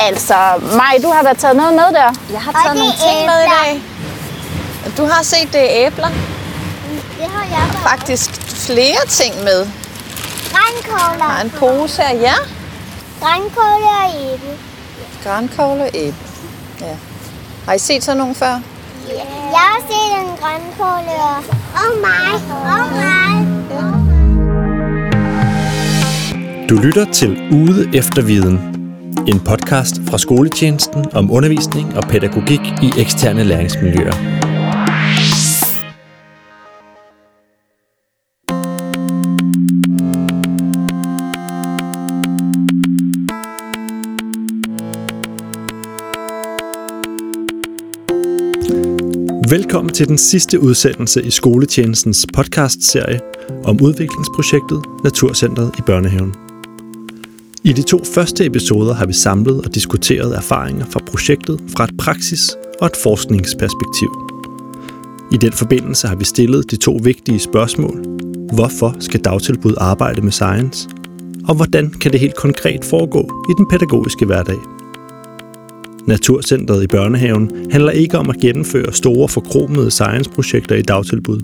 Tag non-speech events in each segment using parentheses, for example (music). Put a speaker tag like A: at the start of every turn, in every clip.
A: Altså, Maj, du har da taget noget med der.
B: Jeg har taget nogle ting med i
C: æbler.
B: dag. Du har set, det er æbler.
C: Det har jeg bare.
B: Faktisk flere ting med.
C: Grænkogler.
B: Der er en pose her. Ja.
C: Grænkogler og æble.
B: Grønkål og æble. Ja. Har I set sådan nogle før?
C: Jeg har set en grønkål og... Og mig. Og mig.
D: Du lytter til Ude efter viden. En podcast fra skoletjenesten om undervisning og pædagogik i eksterne læringsmiljøer. Velkommen til den sidste udsendelse i skoletjenestens podcastserie om udviklingsprojektet Naturcentret i Børnehaven. I de to første episoder har vi samlet og diskuteret erfaringer fra projektet fra et praksis- og et forskningsperspektiv. I den forbindelse har vi stillet de to vigtige spørgsmål. Hvorfor skal dagtilbud arbejde med science? Og hvordan kan det helt konkret foregå i den pædagogiske hverdag? Naturcentret i børnehaven handler ikke om at gennemføre store forkromede science-projekter i dagtilbud.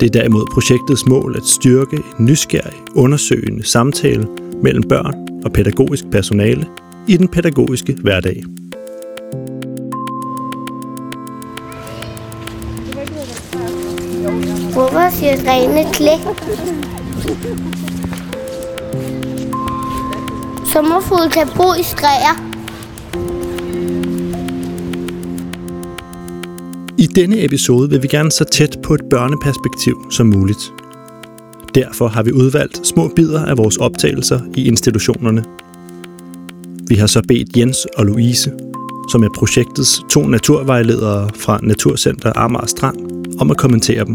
D: Det er derimod projektets mål at styrke en nysgerrig, undersøgende samtale mellem børn og pædagogisk personale i den pædagogiske hverdag.
C: Hvorfor siger rene klæ? Sommerfugle kan bo i stræer.
D: I denne episode vil vi gerne så tæt på et børneperspektiv som muligt. Derfor har vi udvalgt små bidder af vores optagelser i institutionerne. Vi har så bedt Jens og Louise, som er projektets to naturvejledere fra Naturcenter Amager Strand, om at kommentere dem.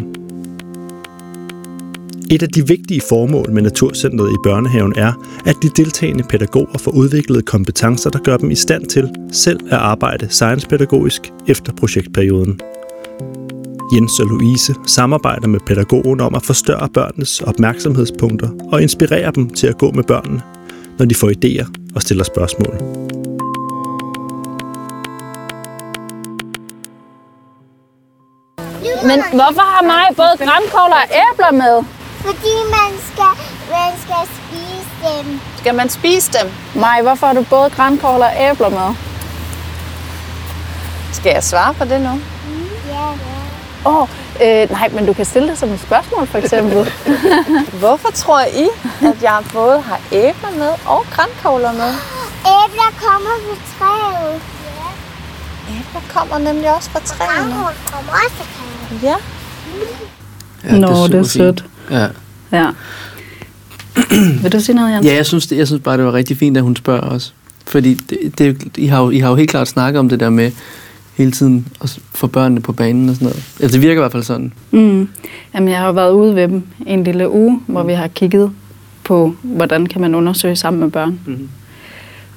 D: Et af de vigtige formål med Naturcentret i børnehaven er, at de deltagende pædagoger får udviklet kompetencer, der gør dem i stand til selv at arbejde sciencepædagogisk efter projektperioden. Jens og Louise samarbejder med pædagogen om at forstørre børnenes opmærksomhedspunkter og inspirere dem til at gå med børnene, når de får idéer og stiller spørgsmål.
A: Men hvorfor har Maj både grænkogler og æbler med?
C: Fordi man skal, man skal spise dem.
B: Skal man spise dem?
A: Maj, hvorfor har du både grænkogler og æbler med?
B: Skal jeg svare på det nu?
C: Ja.
A: Åh, øh, nej, men du kan stille det som et spørgsmål, for eksempel. (laughs)
B: Hvorfor tror I, at jeg både har æbler med og grønkåler med?
C: Æbler kommer på træet.
B: Æbler kommer nemlig også fra træerne.
C: Grænkål kommer også på træet.
B: Ja.
E: Ja,
A: Nå, det er
E: super
A: sødt.
E: fint. Ja.
A: Ja. Vil du sige noget, Jens?
E: ja, jeg synes, det, jeg synes bare, det var rigtig fint, at hun spørger os. Fordi det, det, I, har jo, I har jo helt klart snakket om det der med hele tiden s- få børnene på banen og sådan noget. Altså, det virker i hvert fald sådan.
A: Mm. Jamen, jeg har jo været ude ved dem en lille uge, hvor vi har kigget på, hvordan kan man undersøge sammen med børn.
E: Mhm.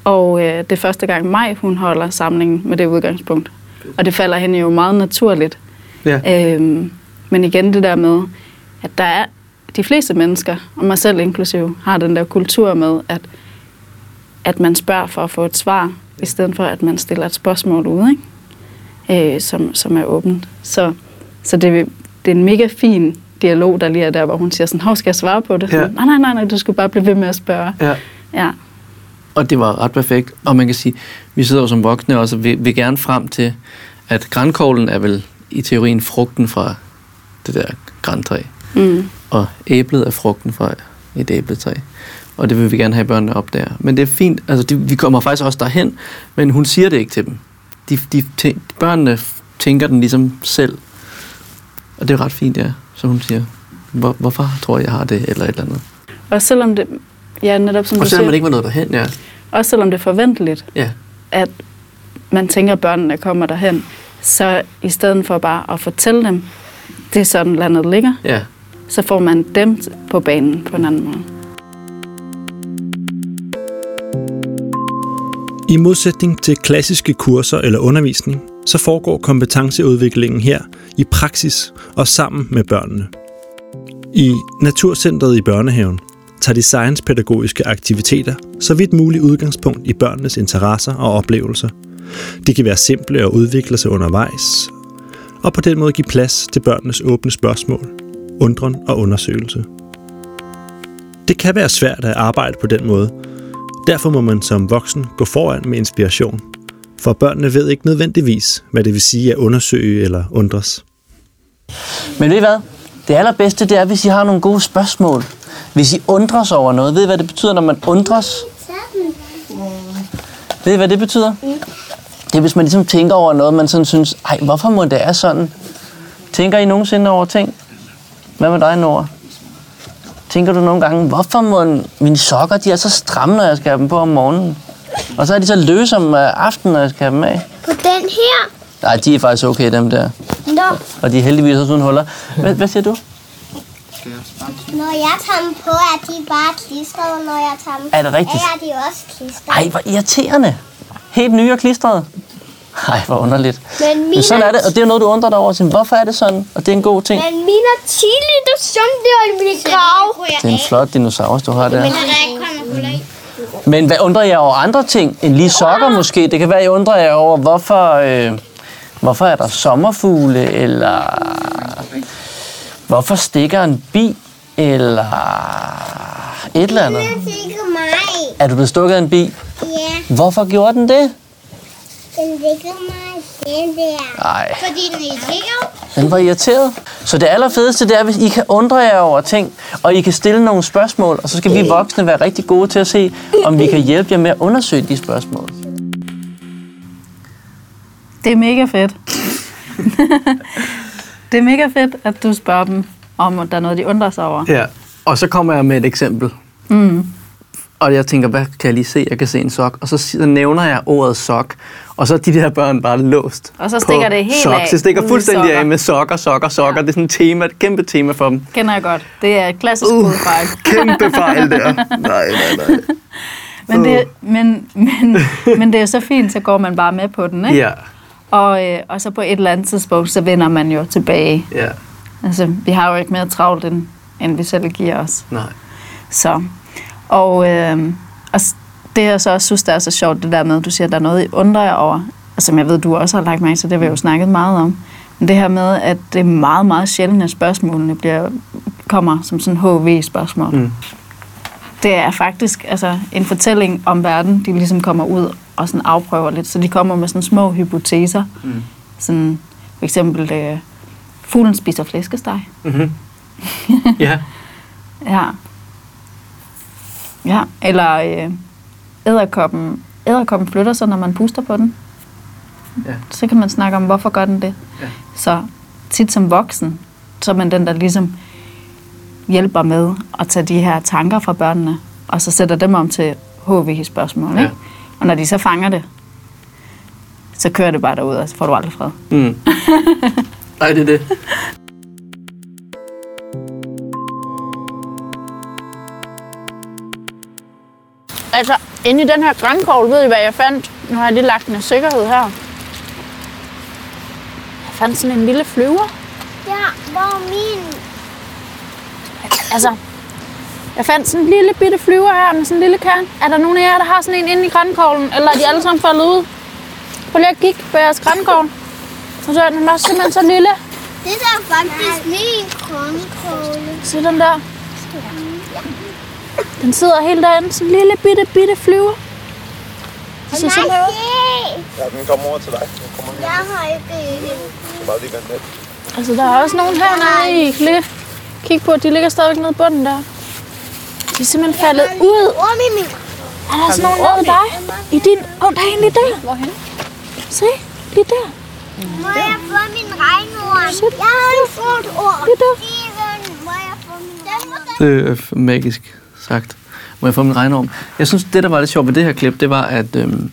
A: Og øh, det er første gang mig, hun holder samlingen med det udgangspunkt. Og det falder hende jo meget naturligt.
E: Ja.
A: Øhm, men igen det der med, at der er de fleste mennesker, og mig selv inklusive, har den der kultur med, at, at man spørger for at få et svar, i stedet for at man stiller et spørgsmål ud, ikke? Øh, som, som er åbent. Så, så det, det er en mega fin dialog, der lige er der, hvor hun siger sådan, hvor skal jeg svare på det?
E: Ja.
A: Sådan, nej, nej, nej, nej, du skal bare blive ved med at spørge.
E: ja.
A: Ja.
E: Og det var ret perfekt. Og man kan sige, vi sidder jo som voksne også og vil, vil gerne frem til, at grænkoglen er vel i teorien frugten fra det der græntræ.
A: Mm.
E: Og æblet er frugten fra et æbletræ. Og det vil vi gerne have børnene op der. Men det er fint, altså de, vi kommer faktisk også derhen, men hun siger det ikke til dem. De, de, tæ- børnene tænker den ligesom selv. Og det er ret fint, ja, som hun siger. Hvor, hvorfor tror jeg, jeg har det, eller et eller andet.
A: Og selvom det, ja, netop som
E: Og
A: du
E: selvom
A: siger,
E: man ikke var noget derhen, ja.
A: også selvom det er forventeligt,
E: Ja,
A: at man tænker, at børnene kommer derhen, så i stedet for bare at fortælle dem, det er sådan landet ligger,
E: ja.
A: så får man dem på banen på en anden måde.
D: I modsætning til klassiske kurser eller undervisning, så foregår kompetenceudviklingen her i praksis og sammen med børnene. I Naturcentret i børnehaven tager de science-pædagogiske aktiviteter så vidt muligt udgangspunkt i børnenes interesser og oplevelser. De kan være simple og udvikle sig undervejs, og på den måde give plads til børnenes åbne spørgsmål, undren og undersøgelse. Det kan være svært at arbejde på den måde. Derfor må man som voksen gå foran med inspiration. For børnene ved ikke nødvendigvis, hvad det vil sige at undersøge eller undres.
E: Men ved I hvad? Det allerbedste, det er, hvis I har nogle gode spørgsmål. Hvis I undres over noget. Ved I, hvad det betyder, når man undres? Ved I, hvad det betyder? Det er, hvis man ligesom tænker over noget, man sådan synes, ej, hvorfor må det er sådan? Tænker I nogensinde over ting? Hvad med dig, Nora? Tænker du nogle gange, hvorfor må mine sokker, de er så stramme, når jeg skal have dem på om morgenen? Og så er de så løse om øh, aftenen, når jeg skal have dem af.
C: På den her.
E: Nej, de er faktisk okay, dem der.
C: Nå,
E: Og de er heldigvis også uden huller. Hvad, hvad siger du?
C: når jeg tager dem på, er de bare klistret, og når jeg tager dem
E: Er det rigtigt?
C: er de også klistret.
E: Ej, hvor irriterende. Helt nye og klistret. Ej, hvor underligt.
C: Men
E: Men
C: mine,
E: sådan er det, og det er noget, du undrer dig over. Sådan, Hvorfor er det sådan? Og det er en god ting.
C: men mine chili, der som det er i min grav.
E: Det er en flot dinosaurus, du har der.
C: der i.
E: Men hvad undrer jeg over andre ting end lige sokker måske? Det kan være, jeg undrer jer over, hvorfor, øh, hvorfor er der sommerfugle, eller hvorfor stikker en bi, eller et eller andet. Er du blevet stukket af en bi?
C: Ja,
E: Hvorfor gjorde den det?
C: Den ligger mig. Den der.
E: Nej.
C: Fordi den irriterer.
E: Den var irriteret. Så det allerfedeste, det er, hvis I kan undre jer over ting, og I kan stille nogle spørgsmål, og så skal vi voksne være rigtig gode til at se, om vi kan hjælpe jer med at undersøge de spørgsmål.
A: Det er mega fedt. (laughs) det er mega fedt, at du spørger dem, om der er noget, de undrer sig over.
E: Ja, og så kommer jeg med et eksempel.
A: Mm.
E: Og jeg tænker, hvad kan jeg lige se? Jeg kan se en sok. Og så, så nævner jeg ordet sok. Og så er de der børn bare låst.
A: Og så stikker det helt
E: sok.
A: af
E: Så stikker fuldstændig
A: sokker.
E: af med sokker, sokker, sokker. Ja. Det er sådan et tema, et kæmpe tema for dem.
A: Kender jeg godt. Det er et klassisk uh. fejl. (laughs)
E: Kæmpe fejl der. (laughs) Nej, nej, nej. (laughs)
A: Men det, men, men, men det er så fint, så går man bare med på den, ikke?
E: Ja,
A: Og, øh, og så på et eller andet tidspunkt, så vender man jo tilbage.
E: ja.
A: Altså, vi har jo ikke mere travlt, end, end vi selv giver os.
E: Nej.
A: Så, og, øh, og det jeg så også synes, der er så sjovt, det der med, at du siger, at der er noget, I undrer jer over. Og som jeg ved, du også har lagt mærke til, det har vi jo snakket meget om. Men det her med, at det er meget, meget sjældent, at spørgsmålene bliver, kommer som sådan HV-spørgsmål.
E: Mm.
A: Det er faktisk altså, en fortælling om verden, de ligesom kommer ud og sådan afprøver lidt. Så de kommer med sådan små hypoteser.
E: Mm.
A: Sådan, for eksempel, øh, fuglen spiser flæskesteg.
E: Mm-hmm. Ja. (laughs)
A: Ja. Ja, eller øh, æderkoppen, æderkoppen flytter sig, når man puster på den.
E: Ja.
A: Så kan man snakke om, hvorfor gør den det.
E: Ja.
A: Så tit som voksen, så er man den, der ligesom hjælper med at tage de her tanker fra børnene, og så sætter dem om til HV-spørgsmål.
E: Ja.
A: Ikke? Og når de så fanger det, så kører det bare derud, og så får du aldrig fred.
E: Mm. (laughs) Ej, det er det.
A: Altså, inde i den her grænkogl, ved I, hvad jeg fandt? Nu har jeg lige lagt den i sikkerhed her. Jeg fandt sådan en lille flyver.
C: Ja, hvor er min?
A: Altså, jeg fandt sådan en lille bitte flyver her med sådan en lille kern. Er der nogen af jer, der har sådan en inde i grænkoglen? Eller er de alle sammen faldet ud? Prøv lige at kigge på jeres grænkogl. Og så er den også simpelthen så lille.
C: Det der er faktisk min grønkåle.
A: Se den der. Den sidder helt derinde. Sådan en lille bitte, bitte flyver. Det ser sådan her ud.
F: Ja, den kommer over til dig. Den kommer lige.
C: jeg har ikke
F: Du skal bare lige vente lidt.
A: Altså, der er også nogen hernede i Kle. Kig på, de ligger stadigvæk nede i bunden der. De er simpelthen faldet ud. Er der sådan nogen nede i dig? I din... Åh, oh, der er en lige der. Hvorhen? Se, lige der.
C: Må jeg få min regnorm? Jeg har en fået ord.
A: Lige der.
E: Det er magisk sagt. Må jeg få min regnorm? Jeg synes, det der var lidt sjovt ved det her klip, det var, at, øhm,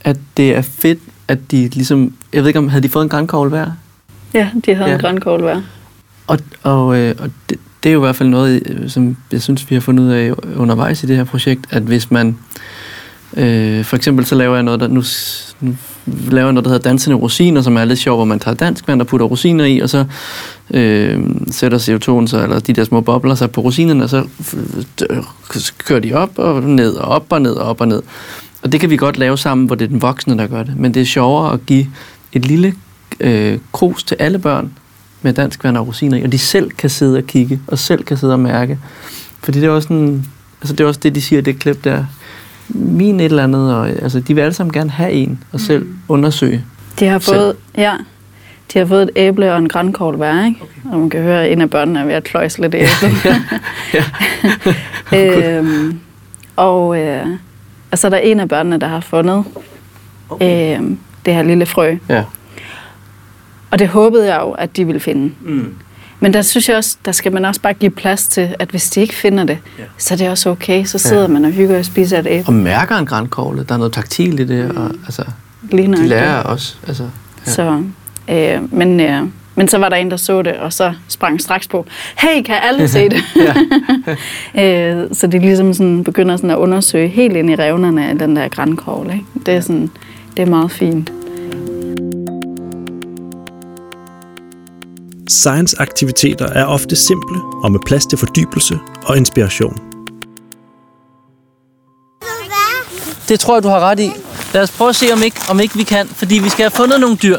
E: at det er fedt, at de ligesom... Jeg ved ikke, om havde de fået en grænkogl hver?
A: Ja, de havde
E: Ja.
A: en grønkål hver.
E: Og, og, øh, og det, det er jo i hvert fald noget, øh, som jeg synes, vi har fundet ud af undervejs i det her projekt, at hvis man Øh, for eksempel så laver jeg noget, der nu, nu laver noget, der hedder dansende rosiner, som er lidt sjovt, hvor man tager dansk vand og putter rosiner i, og så øh, sætter CO2'en sig, eller de der små bobler sig på rosinerne, og så øh, kører de op og ned og op og ned og op og ned. Og det kan vi godt lave sammen, hvor det er den voksne, der gør det. Men det er sjovere at give et lille øh, krus til alle børn med dansk vand og rosiner i, og de selv kan sidde og kigge, og selv kan sidde og mærke. Fordi det er også, en, altså det, er også det, de siger i det klip der. Min et eller andet, og, altså de vil alle sammen gerne have en, og selv undersøge.
A: De har
E: Selv.
A: fået, ja, de har fået et æble og en grænkogl hver, ikke? Okay. Og man kan høre, at en af børnene er ved at kløjse lidt i æblet. (laughs) (laughs) øhm, og, øh, og så er der en af børnene, der har fundet okay. øhm, det her lille frø.
E: Ja.
A: Og det håbede jeg jo, at de ville finde.
E: Mm.
A: Men der synes jeg også, der skal man også bare give plads til, at hvis de ikke finder det,
E: Ja.
A: så er det også okay. Så sidder
E: Ja.
A: man og hygger og spiser et æble.
E: Og mærker en grænkogle, der er noget taktil i det, og altså,
A: Lige
E: de lærer også. Altså, ja.
A: Så, øh, men, øh, men så var der en, der så det, og så sprang straks på, hey, kan alle se det? (laughs) (laughs) øh, så det er ligesom sådan, begynder sådan at undersøge helt ind i revnerne af den der grænkogle. Ikke? Det er sådan, det er meget fint.
D: Science-aktiviteter er ofte simple og med plads til fordybelse og inspiration.
E: Det tror jeg, du har ret i. Lad os prøve at se, om ikke, om ikke vi kan, fordi vi skal have fundet nogle dyr.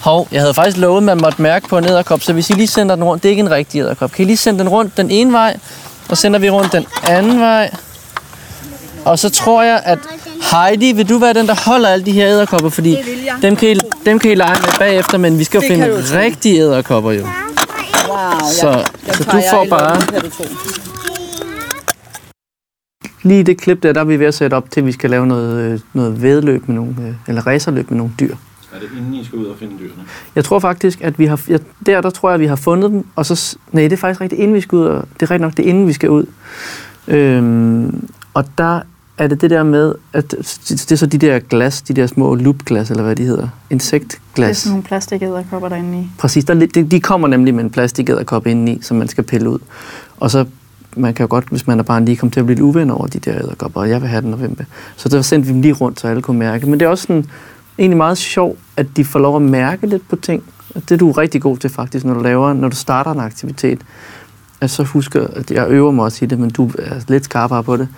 E: Hov, jeg havde faktisk lovet, at man måtte mærke på en æderkop, så hvis I lige sender den rundt, det er ikke en rigtig æderkop. Kan I lige sende den rundt den ene vej, og sender vi rundt den anden vej. Og så tror jeg, at Heidi, vil du være den, der holder alle de her æderkopper, fordi dem kan, I, dem kan I lege med bagefter, men vi skal jo
G: Det
E: finde rigtige æderkopper jo.
G: Wow,
E: Så, så du får bare...
G: Tro.
E: Lige det klip der, der er vi ved at sætte op til, at vi skal lave noget, øh, noget vedløb med nogle, øh, eller racerløb med nogle dyr.
H: Er det inden I skal ud og finde dyrene?
E: Jeg tror faktisk, at vi har, jeg, der, der tror jeg, at vi har fundet dem, og så, nej, det er faktisk rigtigt, inden vi skal ud, og det er rigtigt nok, det er inden vi skal ud. Øhm, og der er det det der med, at det, er så de der glas, de der små loopglas, eller hvad de hedder,
A: Det er
E: insektglas.
A: sådan nogle plastikæderkopper derinde i.
E: Præcis, der, er de, kommer nemlig med en plastikæderkop indeni, som man skal pille ud. Og så, man kan jo godt, hvis man er barn, lige komme til at blive lidt uven over de der æderkopper, og jeg vil have den og hvem vil. Så der sendte vi dem lige rundt, så alle kunne mærke. Men det er også sådan, egentlig meget sjovt, at de får lov at mærke lidt på ting. Og det er du rigtig god til faktisk, når du laver, når du starter en aktivitet. At så husker, at jeg øver mig også i det, men du er lidt skarpere på det.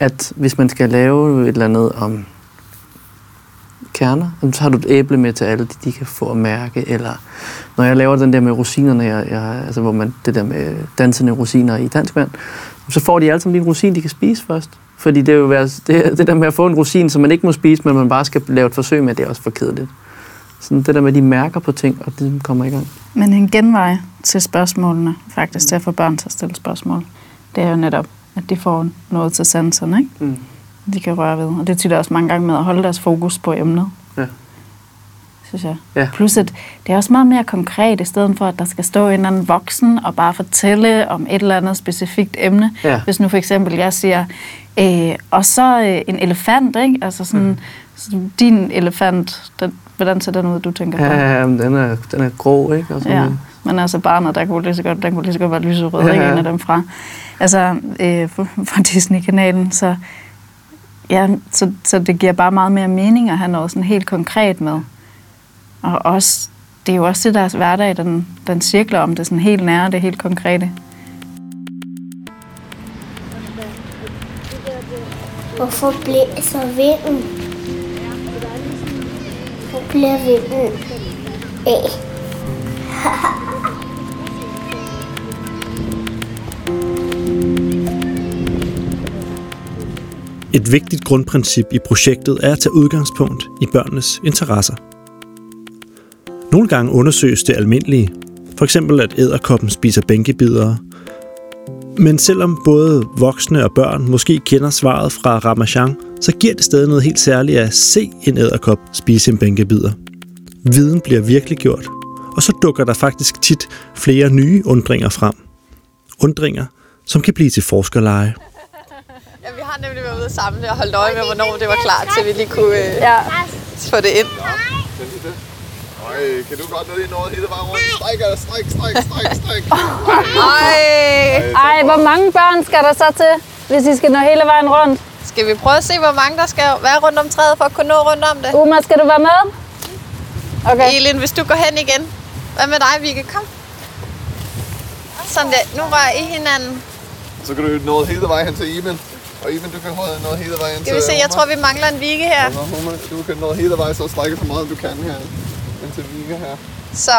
E: At hvis man skal lave et eller andet om kerner, så har du et æble med til alle, de, de kan få at mærke. Eller når jeg laver den der med rosinerne, jeg, jeg, altså hvor man det der med dansende rosiner i dansk vand, så får de alle sammen lige en rosin, de kan spise først. Fordi det er jo være, det, det der med at få en rosin, som man ikke må spise, men man bare skal lave et forsøg med, det er også for kedeligt. Sådan det der med, at de mærker på ting, og det kommer i gang.
A: Men en genvej til spørgsmålene, faktisk til at få børn til at stille spørgsmål, det er jo netop, at de får noget til sanserne, ikke?
E: Mm.
A: de kan røre ved. Og det tyder også mange gange med at holde deres fokus på emnet.
E: Ja.
A: Synes jeg.
E: Ja.
A: Plus, at det er også meget mere konkret, i stedet for, at der skal stå en eller anden voksen og bare fortælle om et eller andet specifikt emne.
E: Ja.
A: Hvis nu for eksempel jeg siger, øh, og så øh, en elefant, ikke? Altså sådan, mm. sådan din elefant, den, hvordan ser den ud, du tænker på?
E: Ja, men den er, den er grå, ikke? Og sådan,
A: Ja, men altså barnet, der kunne lige så godt, den kunne lige så godt være lyserød,
E: Ja,
A: ja, ikke en af dem fra. Altså øh, fra, fra Disney-kanalen, så, ja, så, så det giver bare meget mere mening at have noget sådan helt konkret med. Og også, det er jo også det, deres hverdag, den, den cirkler om det sådan helt nære, det helt konkrete.
C: Hvorfor blæser vinden? Hvor bliver vinden af? (laughs)
D: Et vigtigt grundprincip i projektet er at tage udgangspunkt i børnenes interesser. Nogle gange undersøges det almindelige, for eksempel at æderkoppen spiser bænkebidere. Men selvom både voksne og børn måske kender svaret fra Ramachan, så giver det stadig noget helt særligt at se en æderkop spise en bænkebider. Viden bliver virkelig gjort, og så dukker der faktisk tit flere nye undringer frem. Undringer, som kan blive til forskerleje.
B: Ja, vi har nemlig været ude at samle og holdt øje med, hvornår det var klar til, vi lige kunne øh,
A: Ja.
B: få det ind.
F: Ej, kan du godt nå det noget hele vejen rundt? Stræk, stræk, stræk, stræk, stræk.
B: Ej,
A: Ej, hvor mange børn skal der så til, hvis I skal nå hele vejen rundt?
B: Skal vi prøve at se, hvor mange der skal være rundt om træet, for at kunne nå rundt om det?
A: Uma, skal du være med? Okay.
B: Elin, hvis du går hen igen. Hvad med dig, Vicky? Kom. Sådan der. Nu rører I hinanden.
F: Så kan du nå hele vejen hen til Iben. Og Iben, du kan nå hele vejen
B: Skal vi se, jeg tror, vi mangler en Vicky her.
F: Og så Homer, du kan nå hele vejen, så strække så meget, du kan her. Indtil Vicky her.
B: Så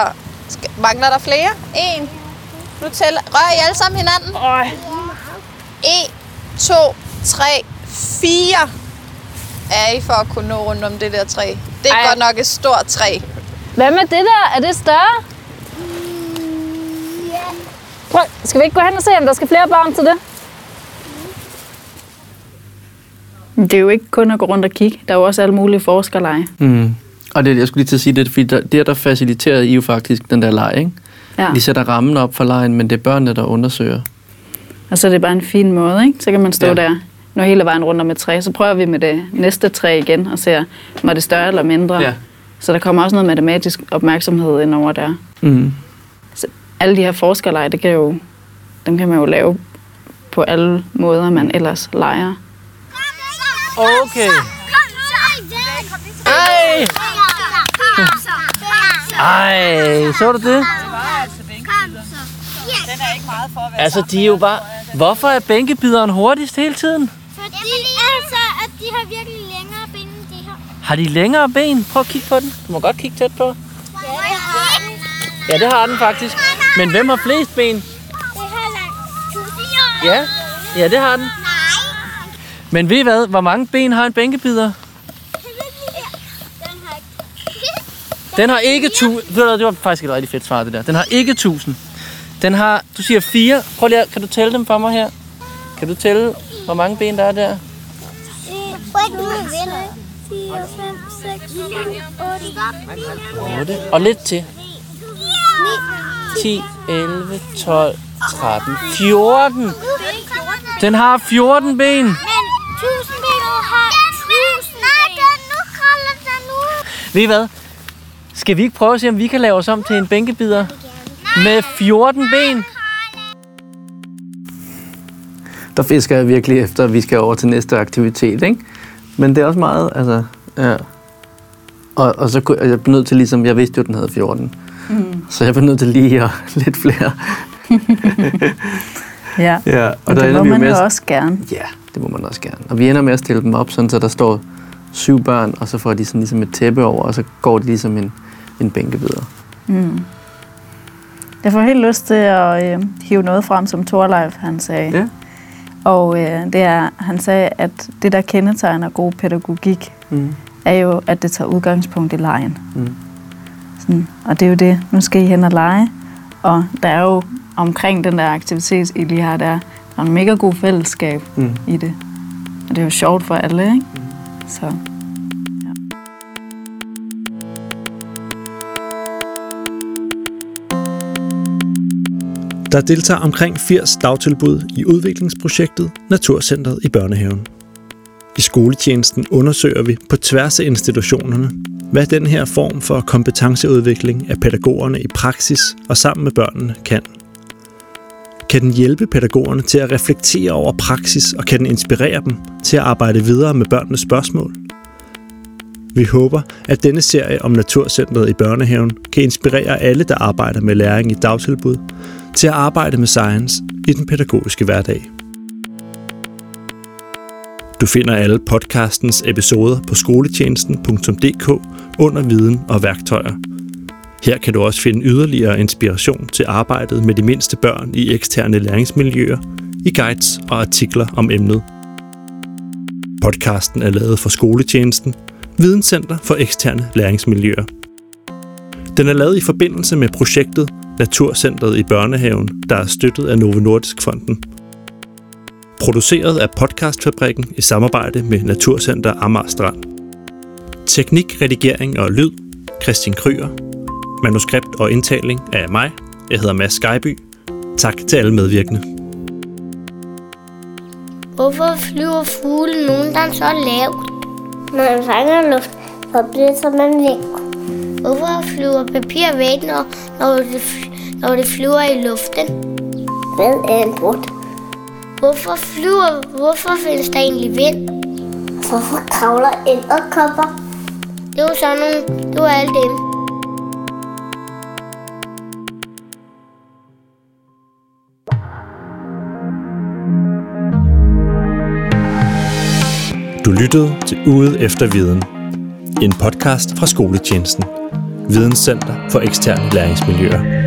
B: mangler der flere? En. Nu tæller. Rør I alle sammen hinanden?
A: Øj.
B: 1, 2, 3, 4 er I for at kunne nå rundt om det der træ. Det er
A: Ej.
B: godt nok et stort træ.
A: Hvad med det der? Er det større? Prøv, skal vi ikke gå hen og se, om der skal flere børn til det? Det er jo ikke kun at gå rundt og kigge. Der er jo også alle mulige forskerleje.
E: Mm. Og det, jeg skulle lige til at sige det, fordi der, det, der faciliterer I jo faktisk den der leg, ikke?
A: Ja.
E: De sætter rammen op for lejen, men det er børnene, der undersøger.
A: Og så er det bare en fin måde, ikke? Så kan man stå
E: ja.
A: der, nå hele vejen rundt om et træ. Så prøver vi med det næste træ igen og ser, var det større eller mindre.
E: Ja.
A: Så der kommer også noget matematisk opmærksomhed ind over der.
E: Mm.
A: Så alle de her forskerleje, det kan jo, dem kan man jo lave på alle måder, man ellers leger.
E: Okay. Ej! Ej, så du det? Altså, de er jo bare... Hvorfor er bænkebideren hurtigst hele tiden?
C: Fordi altså, at de har virkelig længere ben end de her.
E: Har de længere ben? Prøv at kigge på den. Du må godt kigge tæt på.
C: Ja, det har den.
E: Ja, det har den faktisk. Men hvem har flest ben?
C: Det har langt.
E: Ja, ja det har den. Men ved I hvad? Hvor mange ben har en bænkebider?
C: Den har ikke.
E: Den har ikke tu... Ved du hvad, Det var faktisk et rigtig fedt svar, det der. Den har ikke tusind. Den har... Du siger fire. Prøv lige at... Kan du tælle dem for mig her? Kan du tælle, hvor mange ben der er der?
C: Prøv ikke nu med venner. 4, 5, 6, 7, 8,
E: 8. Og lidt til. 10, 11, 12, 13, 14. Den har 14 ben.
C: Men 1000 meter har 1000 Nej, den nu kralder den ud.
E: Ved I hvad? Skal vi ikke prøve at se, om vi kan lave os om til en bænkebider? Med 14 ben? Der fisker jeg virkelig efter, at vi skal over til næste aktivitet, ikke? Men det er også meget, altså... Ja. Og, og så kunne jeg, jeg blev nødt til ligesom, jeg vidste jo, at den havde 14. Mm. Så jeg blev nødt til lige at (laughs) lidt flere. (laughs)
A: Ja,
E: Ja, og
A: og
E: der
A: det må man jo også gerne.
E: Ja, det må man også gerne. Og vi ender med at stille dem op, sådan, så der står syv børn, og så får de sådan ligesom et tæppe over, og så går de ligesom en, en bænkebider.
A: Mm. Jeg får helt lyst til at øh, hive noget frem, som Thorleif han sagde.
E: Ja.
A: Og øh, det er, han sagde, at det, der kendetegner god pædagogik,
E: Mm.
A: er jo, at det tager udgangspunkt i lejen.
E: Mm.
A: Sådan, og det er jo det. Nu skal I hen og lege. Og der er jo omkring den der aktivitet, I lige har der, der er en mega god fællesskab
E: Mm.
A: i det. Og det er jo sjovt for alle, ikke? Så.
D: Der deltager omkring 80 dagtilbud i udviklingsprojektet Naturcentret i børnehaven. I skoletjenesten undersøger vi på tværs af institutionerne, hvad den her form for kompetenceudvikling af pædagogerne i praksis og sammen med børnene kan. Kan den hjælpe pædagogerne til at reflektere over praksis, og kan den inspirere dem til at arbejde videre med børnenes spørgsmål? Vi håber, at denne serie om Naturcentret i børnehaven kan inspirere alle, der arbejder med læring i dagtilbud, til at arbejde med science i den pædagogiske hverdag. Du finder alle podcastens episoder på skoletjenesten.dk under viden og værktøjer. Her kan du også finde yderligere inspiration til arbejdet med de mindste børn i eksterne læringsmiljøer, i guides og artikler om emnet. Podcasten er lavet for skoletjenesten, Videnscenter for eksterne læringsmiljøer. Den er lavet i forbindelse med projektet Naturcentret i børnehaven, der er støttet af Novo Nordisk Fonden. Produceret af Podcastfabrikken i samarbejde med Naturcenter Amager Strand. Teknik, redigering og lyd, Christian Kryer. Manuskript og indtaling af mig. Jeg hedder Mads Skyby. Tak til alle medvirkende.
C: Hvorfor flyver fuglen nogen, der så lavt? Når man fanger luft, så blæser man væk. Hvorfor flyver papir væk, når, når, det, når det flyver i luften? Hvad er en brud? Hvorfor flyver, hvorfor findes der egentlig vind? Hvorfor kravler æderkopper? Det var sådan nogle, det var alle dem.
D: Du lyttede til Ude efter Viden. En podcast fra Skoletjenesten. Videnscenter for eksterne læringsmiljøer.